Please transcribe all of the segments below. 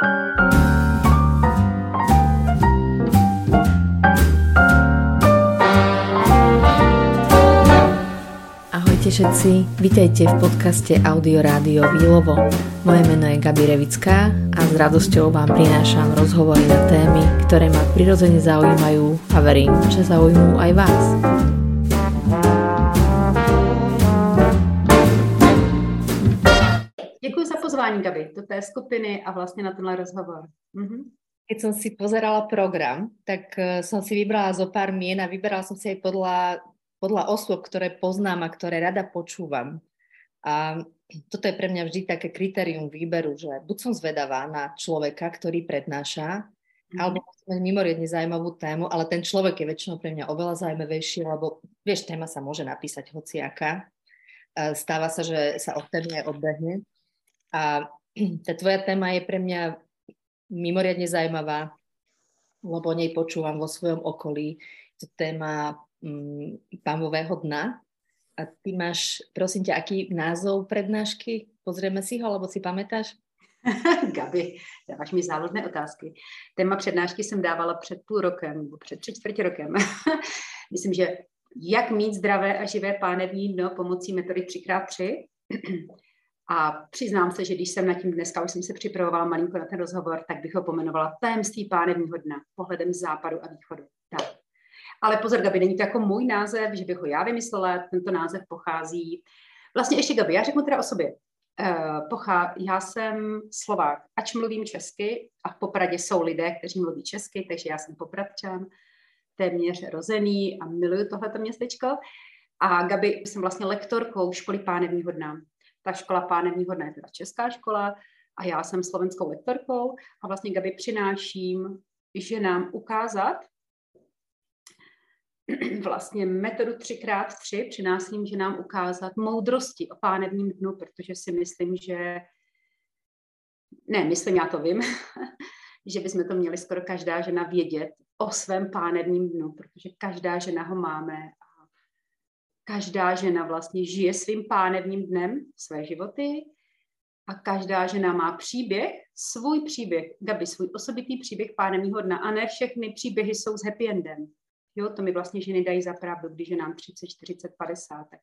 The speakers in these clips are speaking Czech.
Ahojte všetci, vítajte v podcaste Audio Rádio Výlovo. Moje meno je Gabi Revická a s radosťou vám prinášam rozhovory na témy, ktoré ma prirodzene zaujímajú a verím, že zaujímujú aj vás. Pozvání, Gabi, do té skupiny a vlastně na tenhle rozhovor. Mhm. Keď som si pozerala program, tak eh, som si vybrala zo pár mien a vyberala som si aj podľa podľa osôb, ktoré poznám a ktoré rada počúvam. A toto je pre mňa vždy také kritérium výberu, že buď som zvedavá na človeka, ktorý prednáša, mm. alebo musí mať mimoriadne zaujímavú tému, ale ten človek je väčšinou pre mňa oveľa zaujímavejší, lebo vieš, téma sa môže napísať hociaká. Stáva sa, že sa od témy aj odbehne. A tá tvoja téma je pre mňa mimoriadne zaujímavá, lebo o nej počúvam vo svojom okolí. To téma um, pámového dna. A ty máš, prosím ťa, aký názov prednášky? Pozrieme si ho, alebo si pamätáš? Gabi, dáváš mi závodné otázky. Téma přednášky jsem dávala před půl rokem, nebo před tři čtvrtě rokem. Myslím, že jak mít zdravé a živé pánevní dno pomocí metody 3x3. A přiznám se, že když jsem na tím dneska, už jsem se připravovala malinko na ten rozhovor, tak bych ho pomenovala tajemství pánevního dna, pohledem západu a východu. Tak. Ale pozor, Gabi, není to jako můj název, že bych ho já vymyslela, tento název pochází. Vlastně ještě, Gabi, já řeknu teda o sobě. Uh, pochá, já jsem Slovák, ač mluvím česky a v Popradě jsou lidé, kteří mluví česky, takže já jsem Popradčan, téměř rozený a miluju tohleto městečko. A Gabi, jsem vlastně lektorkou školy pánevního dna. Ta škola pánevního dna je teda česká škola a já jsem slovenskou lektorkou a vlastně Gabi přináším ženám ukázat, vlastně metodu 3x3 přináším, že nám ukázat moudrosti o pánevním dnu, protože si myslím, že ne, myslím, já to vím, že bychom to měli skoro každá žena vědět o svém pánevním dnu, protože každá žena ho máme každá žena vlastně žije svým pánevním dnem své životy a každá žena má příběh, svůj příběh, Gabi, svůj osobitý příběh pánevního dna a ne všechny příběhy jsou s happy endem. Jo, to mi vlastně ženy dají za pravdu, když je nám 30, 40, 50, tak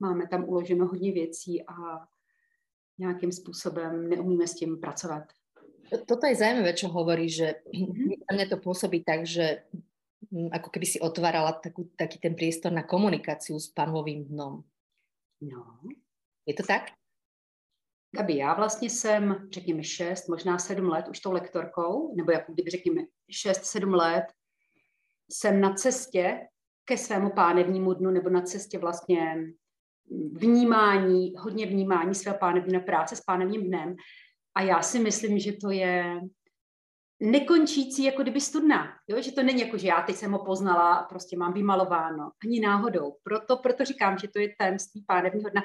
máme tam uloženo hodně věcí a nějakým způsobem neumíme s tím pracovat. Toto je zaujímavé, čo hovorí, že mm-hmm. mňa to pôsobí tak, že ako keby si otvárala takú, taký ten priestor na komunikáciu s panovým dnom. No. Je to tak? Gabi, já vlastně jsem, řekněme, 6, možná 7 let už tou lektorkou, nebo jako kdyby řekněme 6-7 let jsem na cestě ke svému pánevnímu dnu nebo na cestě vlastně vnímání, hodně vnímání svého pánevního práce s pánevním dnem. A já si myslím, že to je nekončící jako kdyby studna. Jo? Že to není jako, že já teď jsem ho poznala a prostě mám vymalováno. Ani náhodou. Proto, proto říkám, že to je tajemství pánevního dna.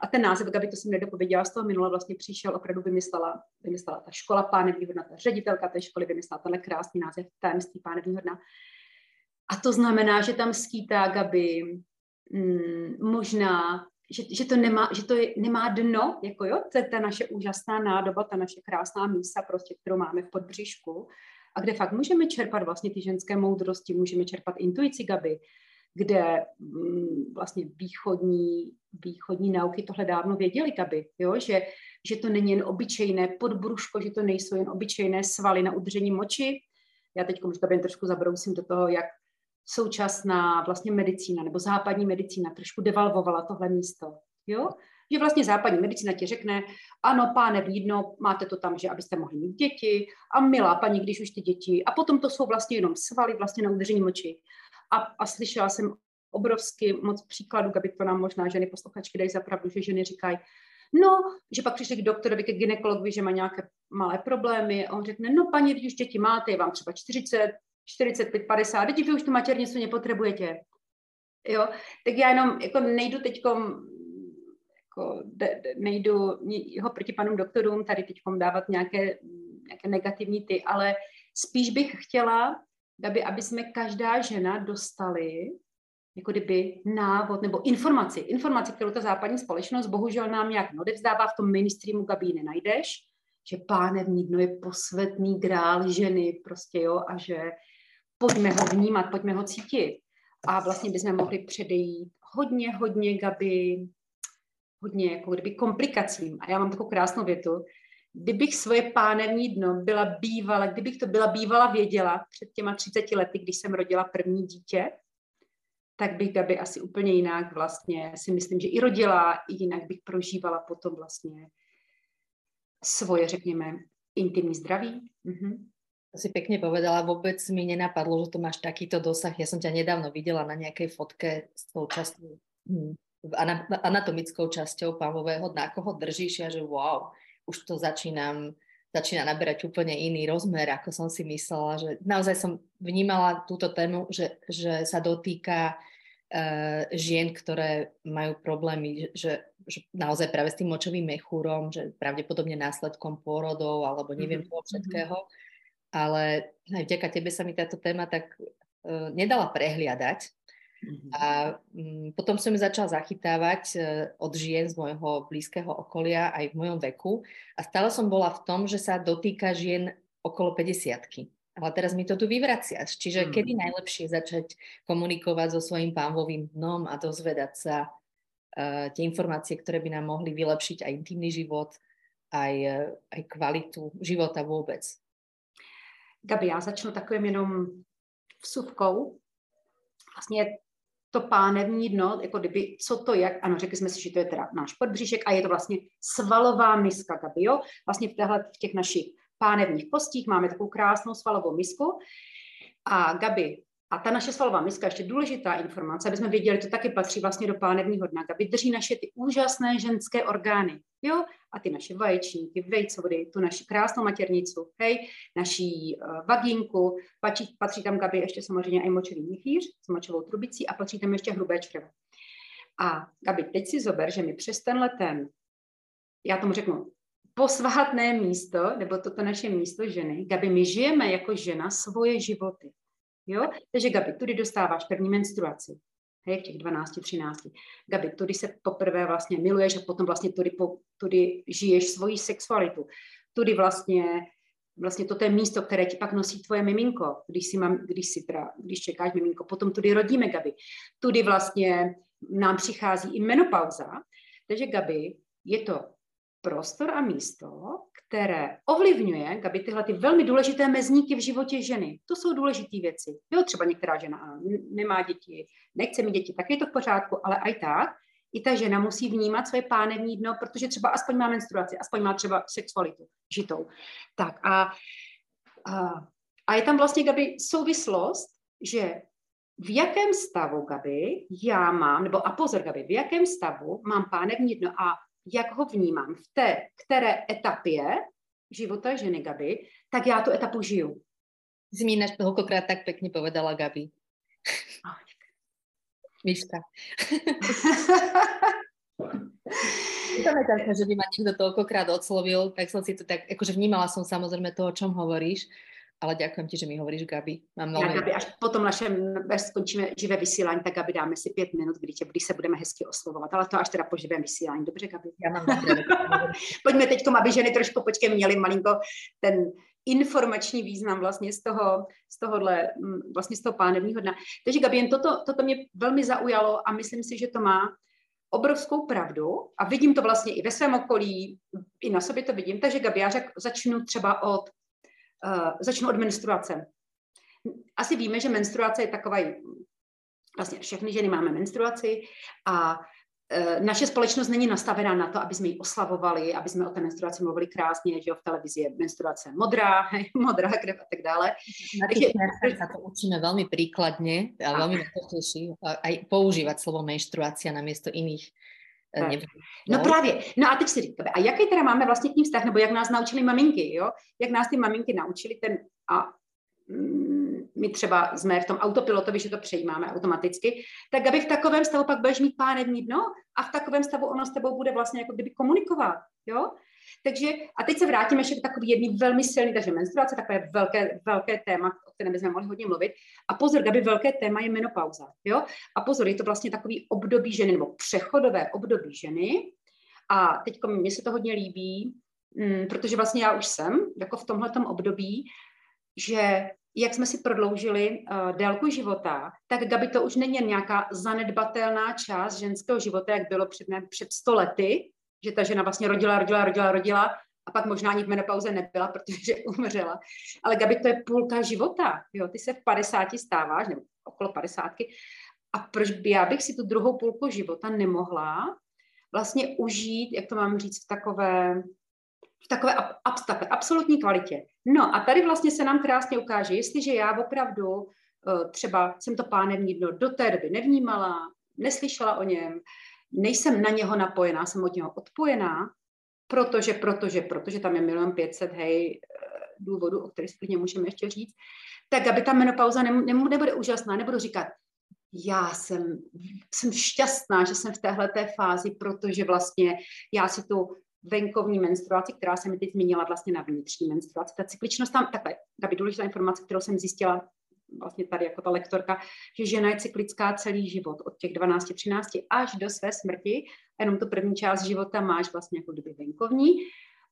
A ten název, aby to jsem nedopověděla, z toho minula vlastně přišel, opravdu vymyslela, vymyslela ta škola pánevního dna, ta ředitelka té školy vymyslela tenhle krásný název tajemství pánevního dna. A to znamená, že tam skýtá Gabi mm, možná, že, že to, nemá, že to je, nemá dno, jako jo, to je ta naše úžasná nádoba, ta naše krásná mísa, prostě, kterou máme v podbříšku, a kde fakt můžeme čerpat vlastně ty ženské moudrosti, můžeme čerpat intuici Gabi, kde mm, vlastně východní, východní nauky tohle dávno věděli Gabi, jo, že, že to není jen obyčejné podbruško, že to nejsou jen obyčejné svaly na udržení moči. Já teď už Gabi trošku zabrousím do toho, jak současná vlastně medicína nebo západní medicína trošku devalvovala tohle místo. Jo? Že vlastně západní medicína ti řekne, ano, páne vídno, máte to tam, že abyste mohli mít děti a milá paní, když už ty děti. A potom to jsou vlastně jenom svaly vlastně na udržení moči. A, a slyšela jsem obrovsky moc příkladů, aby to nám možná ženy posluchačky dají zapravdu, že ženy říkají, no, že pak přišli k doktorovi, ke ginekologovi, že má nějaké malé problémy a on řekne, no paní, když děti máte, je vám třeba 40, 45, 50, teď vy už tu maternicu nepotřebujete. Jo, tak já jenom jako nejdu teď jako nejdu jeho proti panům doktorům tady teď dávat nějaké, nějaké negativní ty, ale spíš bych chtěla, aby, aby jsme každá žena dostali jako kdyby návod nebo informaci, informaci, kterou ta západní společnost bohužel nám nějak odevzdává v tom mainstreamu, Gabi nenajdeš, že pánevní dno je posvetný grál ženy prostě, jo, a že pojďme ho vnímat, pojďme ho cítit. A vlastně bychom mohli předejít hodně, hodně, Gabi, hodně jako kdyby komplikacím. A já mám takovou krásnou větu, kdybych svoje pánevní dno byla bývala, kdybych to byla bývala věděla před těma 30 lety, když jsem rodila první dítě, tak bych Gabi asi úplně jinak vlastně si myslím, že i rodila, i jinak bych prožívala potom vlastně svoje, řekněme, intimní zdraví. Mhm. To si pekne povedala, vôbec mi nenapadlo, že to máš takýto dosah. Ja som ťa nedávno videla na nejakej fotke s tou časťou, hm, anatomickou časťou pávového dna, ako ho držíš a že wow, už to začínam, začína naberať úplne iný rozmer, ako som si myslela, že naozaj som vnímala túto tému, že, že sa dotýka uh, žien, ktoré majú problémy, že, že naozaj práve s tým močovým mechúrom, že pravdepodobne následkom pôrodov alebo neviem mm-hmm. toho všetkého, ale aj vďaka tebe sa mi táto téma tak uh, nedala prehliadať. Mm-hmm. A um, potom som ju začala zachytávať uh, od žien z môjho blízkeho okolia aj v mojom veku a stále som bola v tom, že sa dotýka žien okolo 50 ale teraz mi to tu vyvraciaš. Čiže mm. kedy najlepšie začať komunikovať so svojím pánvovým dnom a dozvedať sa uh, tie informácie, ktoré by nám mohli vylepšiť aj intimný život, aj, aj kvalitu života vôbec. Gabi, já začnu takovým jenom vsuvkou. Vlastně to pánevní dno, jako kdyby, co to jak, ano, řekli jsme si, že to je teda náš podbříšek a je to vlastně svalová miska, Gabi, jo? Vlastně v, téhle, v těch našich pánevních kostích máme takovou krásnou svalovou misku a Gabi, a ta naše svalová miska, ještě důležitá informace, aby jsme věděli, to taky patří vlastně do pánevního dna, aby drží naše ty úžasné ženské orgány, jo, a ty naše vaječníky, vejcovody, tu naši krásnou maternicu, hej, naší uh, vagínku, patří, patří tam, Gabi, ještě samozřejmě i močový měchýř s močovou trubicí a patří tam ještě hrubé črevo. A Gabi, teď si zober, že mi přes ten, já tomu řeknu, posvátné místo, nebo toto naše místo ženy, Gabi, my žijeme jako žena svoje životy. Jo? Takže Gabi, tudy dostáváš první menstruaci, hej, v těch 12, 13. Gabi, tudy se poprvé vlastně miluješ a potom vlastně tudy, po, tudy žiješ svoji sexualitu. Tudy vlastně, vlastně to je místo, které ti pak nosí tvoje miminko, když si, mám, když si teda, když čekáš miminko, potom tudy rodíme, Gabi. Tudy vlastně nám přichází i menopauza, takže Gabi, je to prostor a místo, které ovlivňuje, aby tyhle ty velmi důležité mezníky v životě ženy. To jsou důležité věci. Jo, třeba některá žena nemá děti, nechce mít děti, tak je to v pořádku, ale i tak, i ta žena musí vnímat své pánevní dno, protože třeba aspoň má menstruaci, aspoň má třeba sexualitu žitou. Tak a, a, a je tam vlastně, Gabi, souvislost, že v jakém stavu, Gabi, já mám, nebo a pozor, Gabi, v jakém stavu mám pánevní dno a jak ho vnímám v té které etapě života ženy Gaby, tak já tu etapu žiju. Zmínaš tohokrát tak pěkně povedala Gabi. Oh, to je také, že by ma niekto toľkokrát odslovil, tak som si to tak, akože vnímala som samozrejme to, o čom hovoríš, ale ďakujem ti, že mi hovoríš, Gabi. Mám veľmi... Gabi, až po tom našem, až skončíme živé vysílání, tak Gabi dáme si pět minut, kdy, tě, kdy se budeme hezky oslovovat. Ale to až teda po živém vysílání. Dobře, Gabi? Já mám Pojďme teď, aby ženy trošku počkej měly malinko ten informační význam vlastně z toho, z tohohle, mm, vlastně z toho pánevního dna. Takže Gabi, jen toto, toto mě velmi zaujalo a myslím si, že to má obrovskou pravdu a vidím to vlastně i ve svém okolí, i na sobě to vidím. Takže Gabi, já řek, začnu třeba od začnu od menstruace. Asi víme, že menstruace je taková, vlastně všechny ženy máme menstruaci a uh, naše společnost není nastavená na to, aby jsme ji oslavovali, aby jsme o té menstruaci mluvili krásně, že jo, v televizi je menstruace modrá, modrá krev a tak dále. Na Takže, sa to učíme velmi príkladně a velmi to teší aj používat slovo menstruace na místo Nevím, no, no právě. No a teď si říkáme, a jaký teda máme vlastně tím vztah, nebo jak nás naučili maminky, jo? Jak nás ty maminky naučili ten, a mm, my třeba jsme v tom autopilotovi, že to přejímáme automaticky, tak aby v takovém stavu pak budeš mít pánevní dno a v takovém stavu ono s tebou bude vlastně jako kdyby komunikovat, jo? Takže, a teď se vrátíme ještě k takový jedný velmi silný, takže menstruace, takové velké, velké téma, o kterém bychom mohli hodně mluvit. A pozor, Gabi, velké téma je menopauza. Jo? A pozor, je to vlastně takový období ženy, nebo přechodové období ženy. A teď mně se to hodně líbí, mm, protože vlastně já už jsem jako v tomhletom období, že jak jsme si prodloužili uh, délku života, tak Gabi to už není nějaká zanedbatelná část ženského života, jak bylo před, ne, před 100 lety, že ta žena vlastně rodila, rodila, rodila, rodila a pak možná ani v menopauze nebyla, protože umřela. Ale Gabi, to je půlka života. Jo? Ty se v 50 stáváš, nebo okolo 50. A proč by já bych si tu druhou půlku života nemohla vlastně užít, jak to mám říct, v takové, v takové ab, ab, absolutní kvalitě. No a tady vlastně se nám krásně ukáže, jestliže já opravdu eh, třeba jsem to pánevní dno do té doby nevnímala, neslyšela o něm, nejsem na něho napojená, jsem od něho odpojená, protože, protože, protože tam je milion pětset, hej, eh, důvodů, o kterých klidně můžeme ještě říct, tak aby ta menopauza nebude úžasná, nebudu říkat, já jsem, jsem šťastná, že jsem v téhle fázi, protože vlastně já si tu venkovní menstruaci, která se mi teď změnila vlastně na vnitřní menstruaci. Ta cykličnost tam, takhle, Gabi, důležitá informace, kterou jsem zjistila vlastně tady jako ta lektorka, že žena je cyklická celý život, od těch 12, 13 až do své smrti, jenom tu první část života máš vlastně jako kdyby venkovní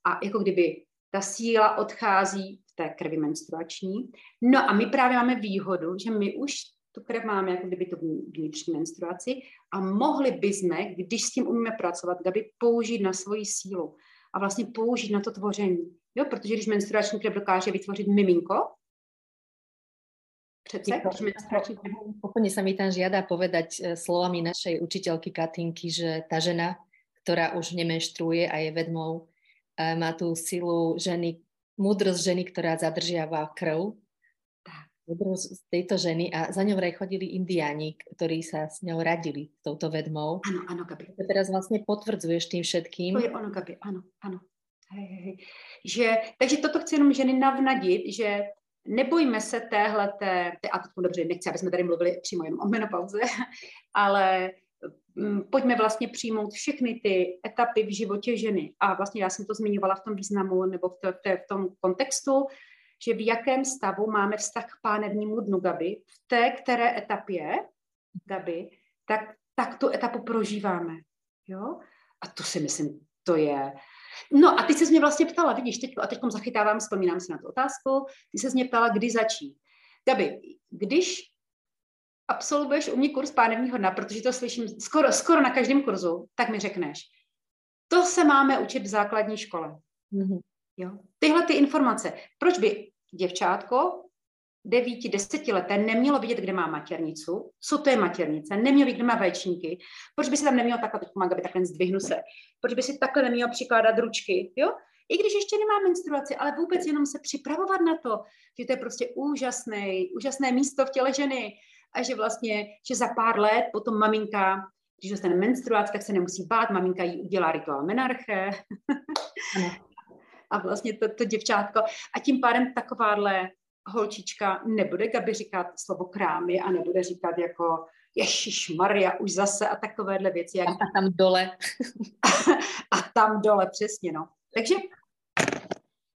a jako kdyby ta síla odchází v té krvi menstruační. No a my právě máme výhodu, že my už tu krev máme jako kdyby tu vnitřní menstruaci a mohli bychom, když s tím umíme pracovat, aby použít na svoji sílu a vlastně použít na to tvoření. Jo, protože když menstruační krev dokáže vytvořit miminko, Přece. Úplne sa mi tam žiada povedať e, slovami našej učiteľky Katinky, že tá žena, ktorá už nemenštruuje a je vedmou, e, má tú silu ženy, múdrosť ženy, ktorá zadržiava krv z tejto ženy a za ňou vraj chodili indiáni, ktorí sa s ňou radili, s touto vedmou. Áno, áno, Gabi. To teraz vlastne potvrdzuješ tým všetkým. To je ono, Gabi, áno, áno. Hej, hej. Že, takže toto chci jenom ženy navnadit, že nebojme se téhleté, a teď dobře, nechci, aby jsme tady mluvili přímo jenom o menopauze, ale mm, pojďme vlastně přijmout všechny ty etapy v životě ženy. A vlastně já jsem to zmiňovala v tom významu nebo v, to, v tom kontextu, že v jakém stavu máme vztah k pánevnímu dnu Gaby, v té které etapě Gaby, tak, tak tu etapu prožíváme. Jo? A to si myslím, to je... No a ty se mě vlastně ptala, vidíš, teď, a teď zachytávám, vzpomínám si na tu otázku, ty se mě ptala, kdy začít. Gaby, když absolvuješ u mě kurz pánevního dna, protože to slyším skoro, skoro na každém kurzu, tak mi řekneš, to se máme učit v základní škole. Mm-hmm. Jo? Tyhle ty informace. Proč by děvčátko devíti, desetileté nemělo vidět, kde má maternicu, co to je maternice, nemělo vidět, kde má vaječníky, proč by si tam nemělo takhle, teď pomáhá, takhle zdvihnu se, proč by si takhle nemělo přikládat ručky, jo? I když ještě nemá menstruaci, ale vůbec jenom se připravovat na to, že to je prostě úžasné, úžasné místo v těle ženy a že vlastně, že za pár let potom maminka, když dostane menstruaci, tak se nemusí bát, maminka jí udělá rituál menarche. a vlastně to, to děvčátko. A tím pádem takováhle holčička nebude Gabi říkat slovo krámy a nebude říkat jako Ježíš Maria, už zase a takovéhle věci. Jak... A tam dole. a tam dole, přesně, no. Takže,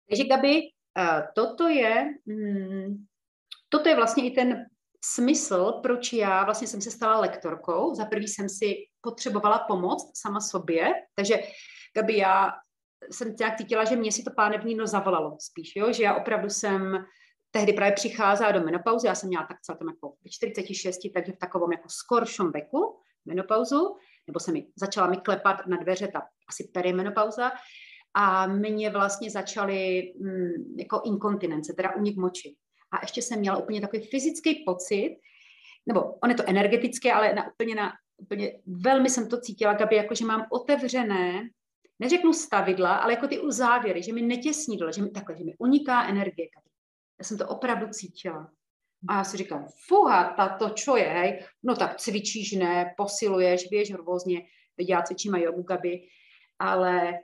takže Gabi, uh, toto je, mm, toto je vlastně i ten smysl, proč já vlastně jsem se stala lektorkou. Za prvý jsem si potřebovala pomoct sama sobě, takže Gabi, já jsem nějak cítila, že mě si to pánevní no zavolalo spíš, jo? že já opravdu jsem tehdy právě přicházela do menopauzy, já jsem měla tak celkem jako v 46, takže v takovém jako skoršom veku menopauzu, nebo se mi začala mi klepat na dveře ta asi perimenopauza a mě vlastně začaly hm, jako inkontinence, teda unik moči. A ještě jsem měla úplně takový fyzický pocit, nebo on je to energetické, ale na úplně na úplně, velmi jsem to cítila, Gabi, jako že mám otevřené neřeknu stavidla, ale jako ty uzávěry, že mi netěsní dole, že mi takhle, že mi uniká energie. Já jsem to opravdu cítila. A já si říkám, fuha, tato čo je, hej? No tak cvičíš, ne, posiluješ, běž různě, já cvičím a jogu, Gabi, ale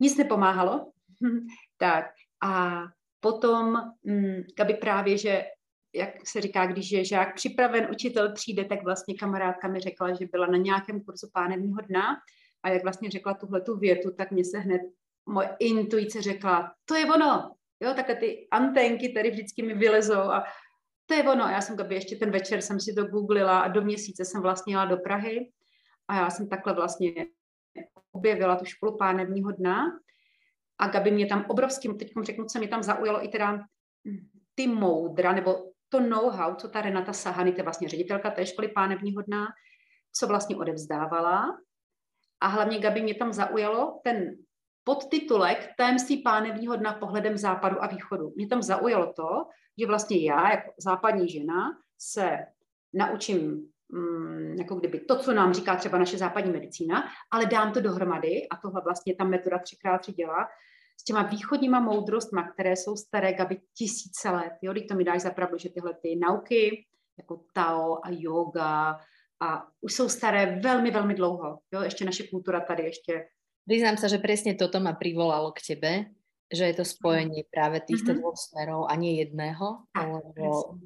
nic nepomáhalo. tak a potom, mm, právě, že jak se říká, když je žák připraven, učitel přijde, tak vlastně kamarádka mi řekla, že byla na nějakém kurzu pánevního dna a jak vlastně řekla tuhle tu větu, tak mě se hned moje intuice řekla, to je ono. Jo, takhle ty antenky tady vždycky mi vylezou a to je ono. Já jsem Gabi ještě ten večer jsem si to googlila a do měsíce jsem vlastně jela do Prahy a já jsem takhle vlastně objevila tu školu pánevního dna A Gabi mě tam obrovským, teď řeknu, co mě tam zaujalo, i teda ty moudra, nebo to know-how, co ta Renata Sahany, to je vlastně ředitelka té školy pánevní hodná, co vlastně odevzdávala. A hlavně Gabi mě tam zaujalo ten podtitulek Tajemství pánevního dna pohledem západu a východu. Mě tam zaujalo to, že vlastně já, jako západní žena, se naučím mm, jako kdyby to, co nám říká třeba naše západní medicína, ale dám to dohromady a tohle vlastně ta metoda 3x3 dělá s těma východníma moudrostma, které jsou staré, Gabi, tisíce let. Jo? Když to mi dáš zapravdu, že tyhle ty nauky, jako Tao a yoga, a už jsou staré velmi, velmi dlouho. Jo? Ještě naše kultura tady ještě Priznám sa, že presne toto ma privolalo k tebe, že je to spojenie práve týchto mm-hmm. dvoch smerov a nie jedného, lebo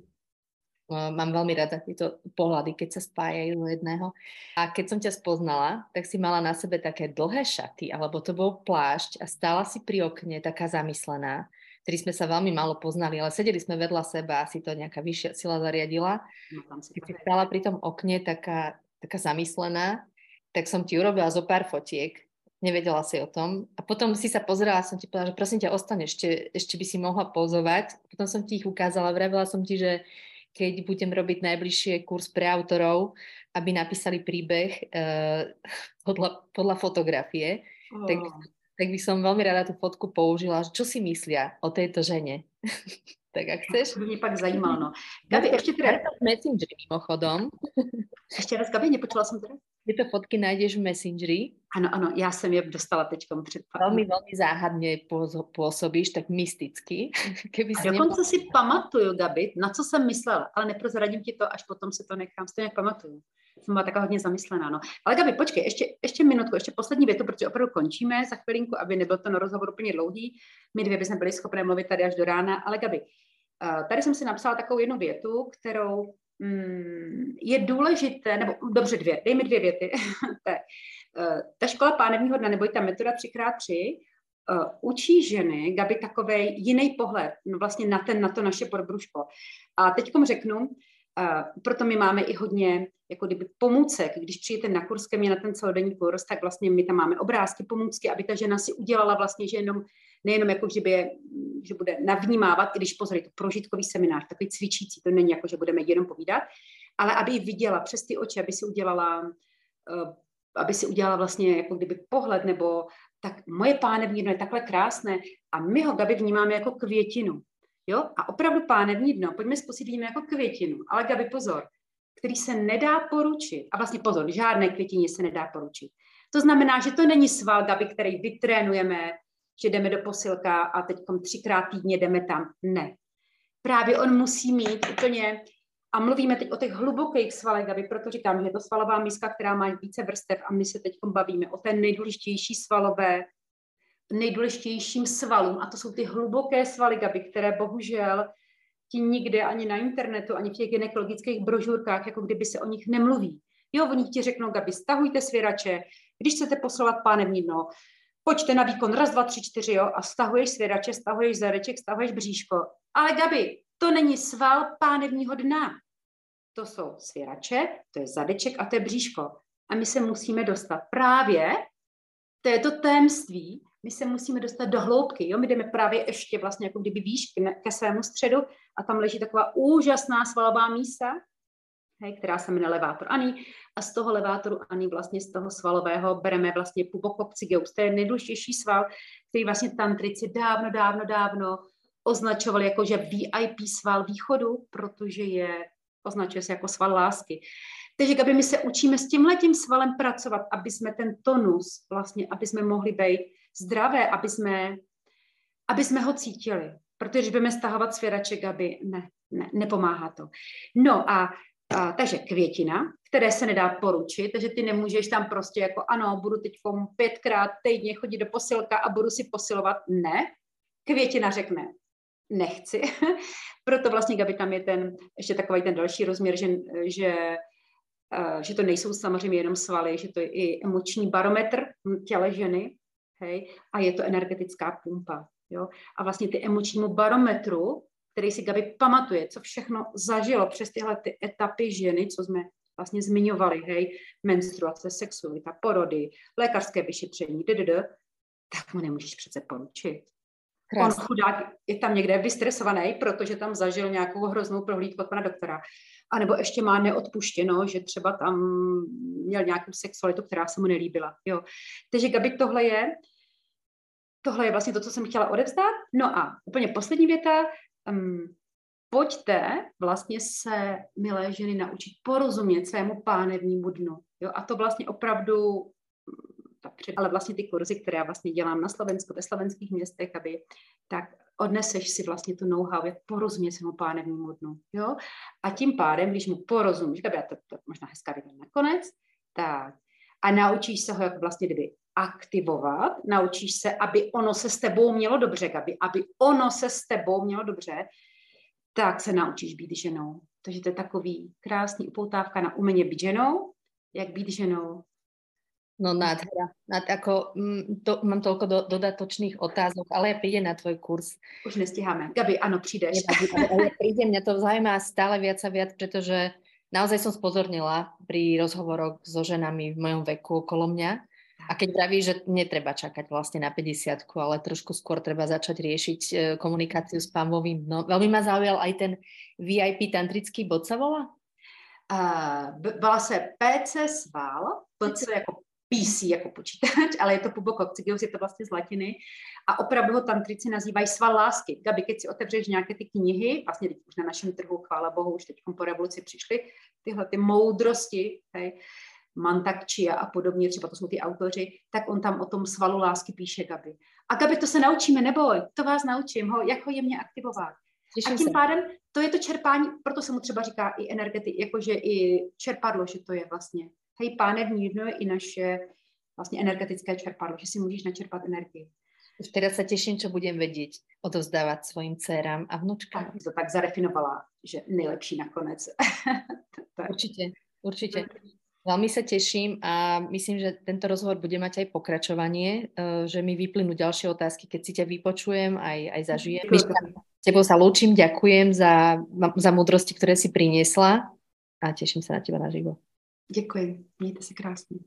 mám veľmi rada tieto pohľady, keď sa spájajú do jedného. A keď som ťa spoznala, tak si mala na sebe také dlhé šaty, alebo to bol plášť a stála si pri okne taká zamyslená, ktorý sme sa veľmi málo poznali, ale sedeli sme vedľa seba, asi to nejaká vyššia sila zariadila. No, keď si stála pri tom okne taká, taká zamyslená, tak som ti urobila zo pár fotiek nevedela si o tom. A potom si sa pozerala, som ti povedala, že prosím ťa, ostane, ešte, ešte by si mohla pozovať. Potom som ti ich ukázala, vravila som ti, že keď budem robiť najbližšie kurz pre autorov, aby napísali príbeh uh, podľa, podľa fotografie, oh. tak, tak by som veľmi rada tú fotku použila. Čo si myslia o tejto žene? tak ak chceš. Mě pak zajímalo, no. Gabi, ještě teda... Messenger mimochodom. Ještě raz, Gabi, nepočula jsem teda. Tyto fotky najdeš v Messengeri. Ano, ano, já jsem je dostala teď před Velmi, velmi záhadně působíš, tak mysticky. Keby si dokonce nemohla... si pamatuju, Gabi, na co jsem myslela, ale neprozradím ti to, až potom si to nechám, stejně pamatuju. Jsem byla taková hodně zamyslená, no. Ale Gabi, počkej, ještě, ještě minutku, ještě poslední větu, protože opravdu končíme za chvilinku, aby nebyl ten rozhovor úplně dlouhý. My dvě bychom byli schopné mluvit tady až do rána, ale Gabi, eh, tady jsem si napsala takovou jednu větu, kterou Mm, je důležité, nebo dobře dvě, dej mi dvě věty. Eh, ta škola pánevního dna, nebo ta metoda 3x3, uh, učí ženy, Gabi, takový jiný pohled no vlastně na, ten, na to naše podbruško. A teď řeknu, uh, proto my máme i hodně jako kdyby pomůcek. Když přijete na kurz ke mně na ten celodenní kurz, tak vlastně my tam máme obrázky, pomůcky, aby ta žena si udělala vlastně, že jenom nejenom jako, že, by že bude navnímávat, i když pozor, je to prožitkový seminář, takový cvičící, to není jako, že budeme jenom povídat, ale aby ji viděla přes ty oči, aby si udělala, uh, aby si udělala vlastně jako kdyby pohled, nebo tak moje pánevní dno je takhle krásné a my ho, Gabi, vnímáme jako květinu. Jo? A opravdu pánevní dno, pojďme zkusit vidíme jako květinu, ale Gabi, pozor, který se nedá poručit. A vlastně pozor, žádné květině se nedá poručit. To znamená, že to není sval, Gabi, který vytrénujeme, že jdeme do posilka a teď třikrát týdně jdeme tam. Ne. Právě on musí mít úplně, a mluvíme teď o těch hlubokých svalech, aby proto říkám, že je to svalová míska, která má více vrstev a my se teď bavíme o té nejdůležitější svalové, nejdůležitějším svalům a to jsou ty hluboké svaly, Gabi, které bohužel ti nikde ani na internetu, ani v těch gynekologických brožurkách, jako kdyby se o nich nemluví. Jo, oni ti řeknou, Gabi, stahujte svěrače, když chcete posilovat pánevní dno, pojďte na výkon, raz, dva, tři, čtyři, jo, a stahuješ svěrače, stahuješ zadeček, stahuješ bříško. Ale Gabi, to není sval pánevního dna. To jsou svěrače, to je zadeček a to je bříško. A my se musíme dostat právě, to je to témství, my se musíme dostat do hloubky. Jo? My jdeme právě ještě vlastně jako kdyby výšky ke svému středu a tam leží taková úžasná svalová mísa, hej, která se jmenuje levátor ani. A z toho levátoru ani vlastně z toho svalového bereme vlastně pubococcygeus. To je nejdůležitější sval, který vlastně tantrici dávno, dávno, dávno označovali jako, že VIP sval východu, protože je, označuje se jako sval lásky. Takže Gabi, my se učíme s tímhletím svalem pracovat, aby jsme ten tonus, vlastně, aby jsme mohli být zdravé, aby jsme, aby jsme ho cítili. Protože budeme stahovat svěraček, aby ne, ne, nepomáhá to. No a a, takže květina, které se nedá poručit, takže ty nemůžeš tam prostě jako ano, budu teď pětkrát týdně chodit do posilka a budu si posilovat. Ne. Květina řekne, nechci. Proto vlastně, Gabi, tam je ten, ještě takový ten další rozměr, že, že, že to nejsou samozřejmě jenom svaly, že to je i emoční barometr těle ženy, hej, a je to energetická pumpa. Jo? A vlastně ty emočnímu barometru který si Gabi pamatuje, co všechno zažilo přes tyhle ty etapy ženy, co jsme vlastně zmiňovali, hej, menstruace, sexualita, porody, lékařské vyšetření, ddd, tak mu nemůžeš přece poručit. Krásný. On chudák je tam někde vystresovaný, protože tam zažil nějakou hroznou prohlídku od pana doktora. A nebo ještě má neodpuštěno, že třeba tam měl nějakou sexualitu, která se mu nelíbila. Jo. Takže Gabi, tohle je, tohle je vlastně to, co jsem chtěla odevzdat. No a úplně poslední věta. Um, pojďte vlastně se, milé ženy, naučit porozumět svému pánevnímu dnu. Jo? A to vlastně opravdu tak, ale vlastně ty kurzy, které já vlastně dělám na Slovensku, ve slovenských městech, aby tak odneseš si vlastně tu know-how, jak porozumět svému pánevnímu dnu. Jo? A tím pádem, když mu porozumíš, aby já to, to možná hezká vidět nakonec, tak a naučíš se ho jak vlastně kdyby aktivovat, naučíš se, aby ono se s tebou mělo dobře, Gabi, aby ono se s tebou mělo dobře, tak se naučíš být ženou. Takže to je takový krásný upoutávka na umění být ženou, jak být ženou. No nádhera. Nad, ako, mm, to, mám toľko do, dodatočných otázok, ale ja prídem na tvoj kurz. Už nestíháme. Gabi, ano, přijdeš. Ale, ale príde, mňa to zaujíma stále viac a viac, pretože naozaj som spozornila pri rozhovoroch so ženami v mojom veku okolo mňa, a keď praví, že netreba čakať vlastne na 50 ale trošku skôr treba začať riešiť e, komunikáciu s pámovým no, Veľmi ma zaujal aj ten VIP tantrický bod sa volá? Uh, volá se PC Sval, PC jako PC jako počítač, ale je to pubokok, je to vlastně z latiny a opravdu ho tantrici nazývají sval lásky. Gabi, keď si otevřeš nějaké ty knihy, vlastně teď už na našem trhu, chvála bohu, už teď po revoluci přišly tyhle ty moudrosti, hej, Mantakčia a podobně, třeba to jsou ty autoři, tak on tam o tom svalu lásky píše Gabi. A Gabi, to se naučíme, neboj, to vás naučím, ho, jak ho jemně aktivovat. Těším a tím se. pádem to je to čerpání, proto se mu třeba říká i energety, jakože i čerpadlo, že to je vlastně. Hej, pánevní jedno je i naše vlastně energetické čerpadlo, že si můžeš načerpat energii. Už teda se těším, co budem vědět, odovzdávat svým dcerám a vnučkám. Tak to tak zarefinovala, že nejlepší nakonec. určitě, určitě. Veľmi sa teším a myslím, že tento rozhovor bude mať aj pokračovanie, eh, že mi vyplynú ďalšie otázky, keď si ťa vypočujem, aj, aj zažijem. Tebou sa lúčim, ďakujem za, za múdrosti, ktoré si priniesla a teším sa na teba naživo. Děkuji, mějte se krásně.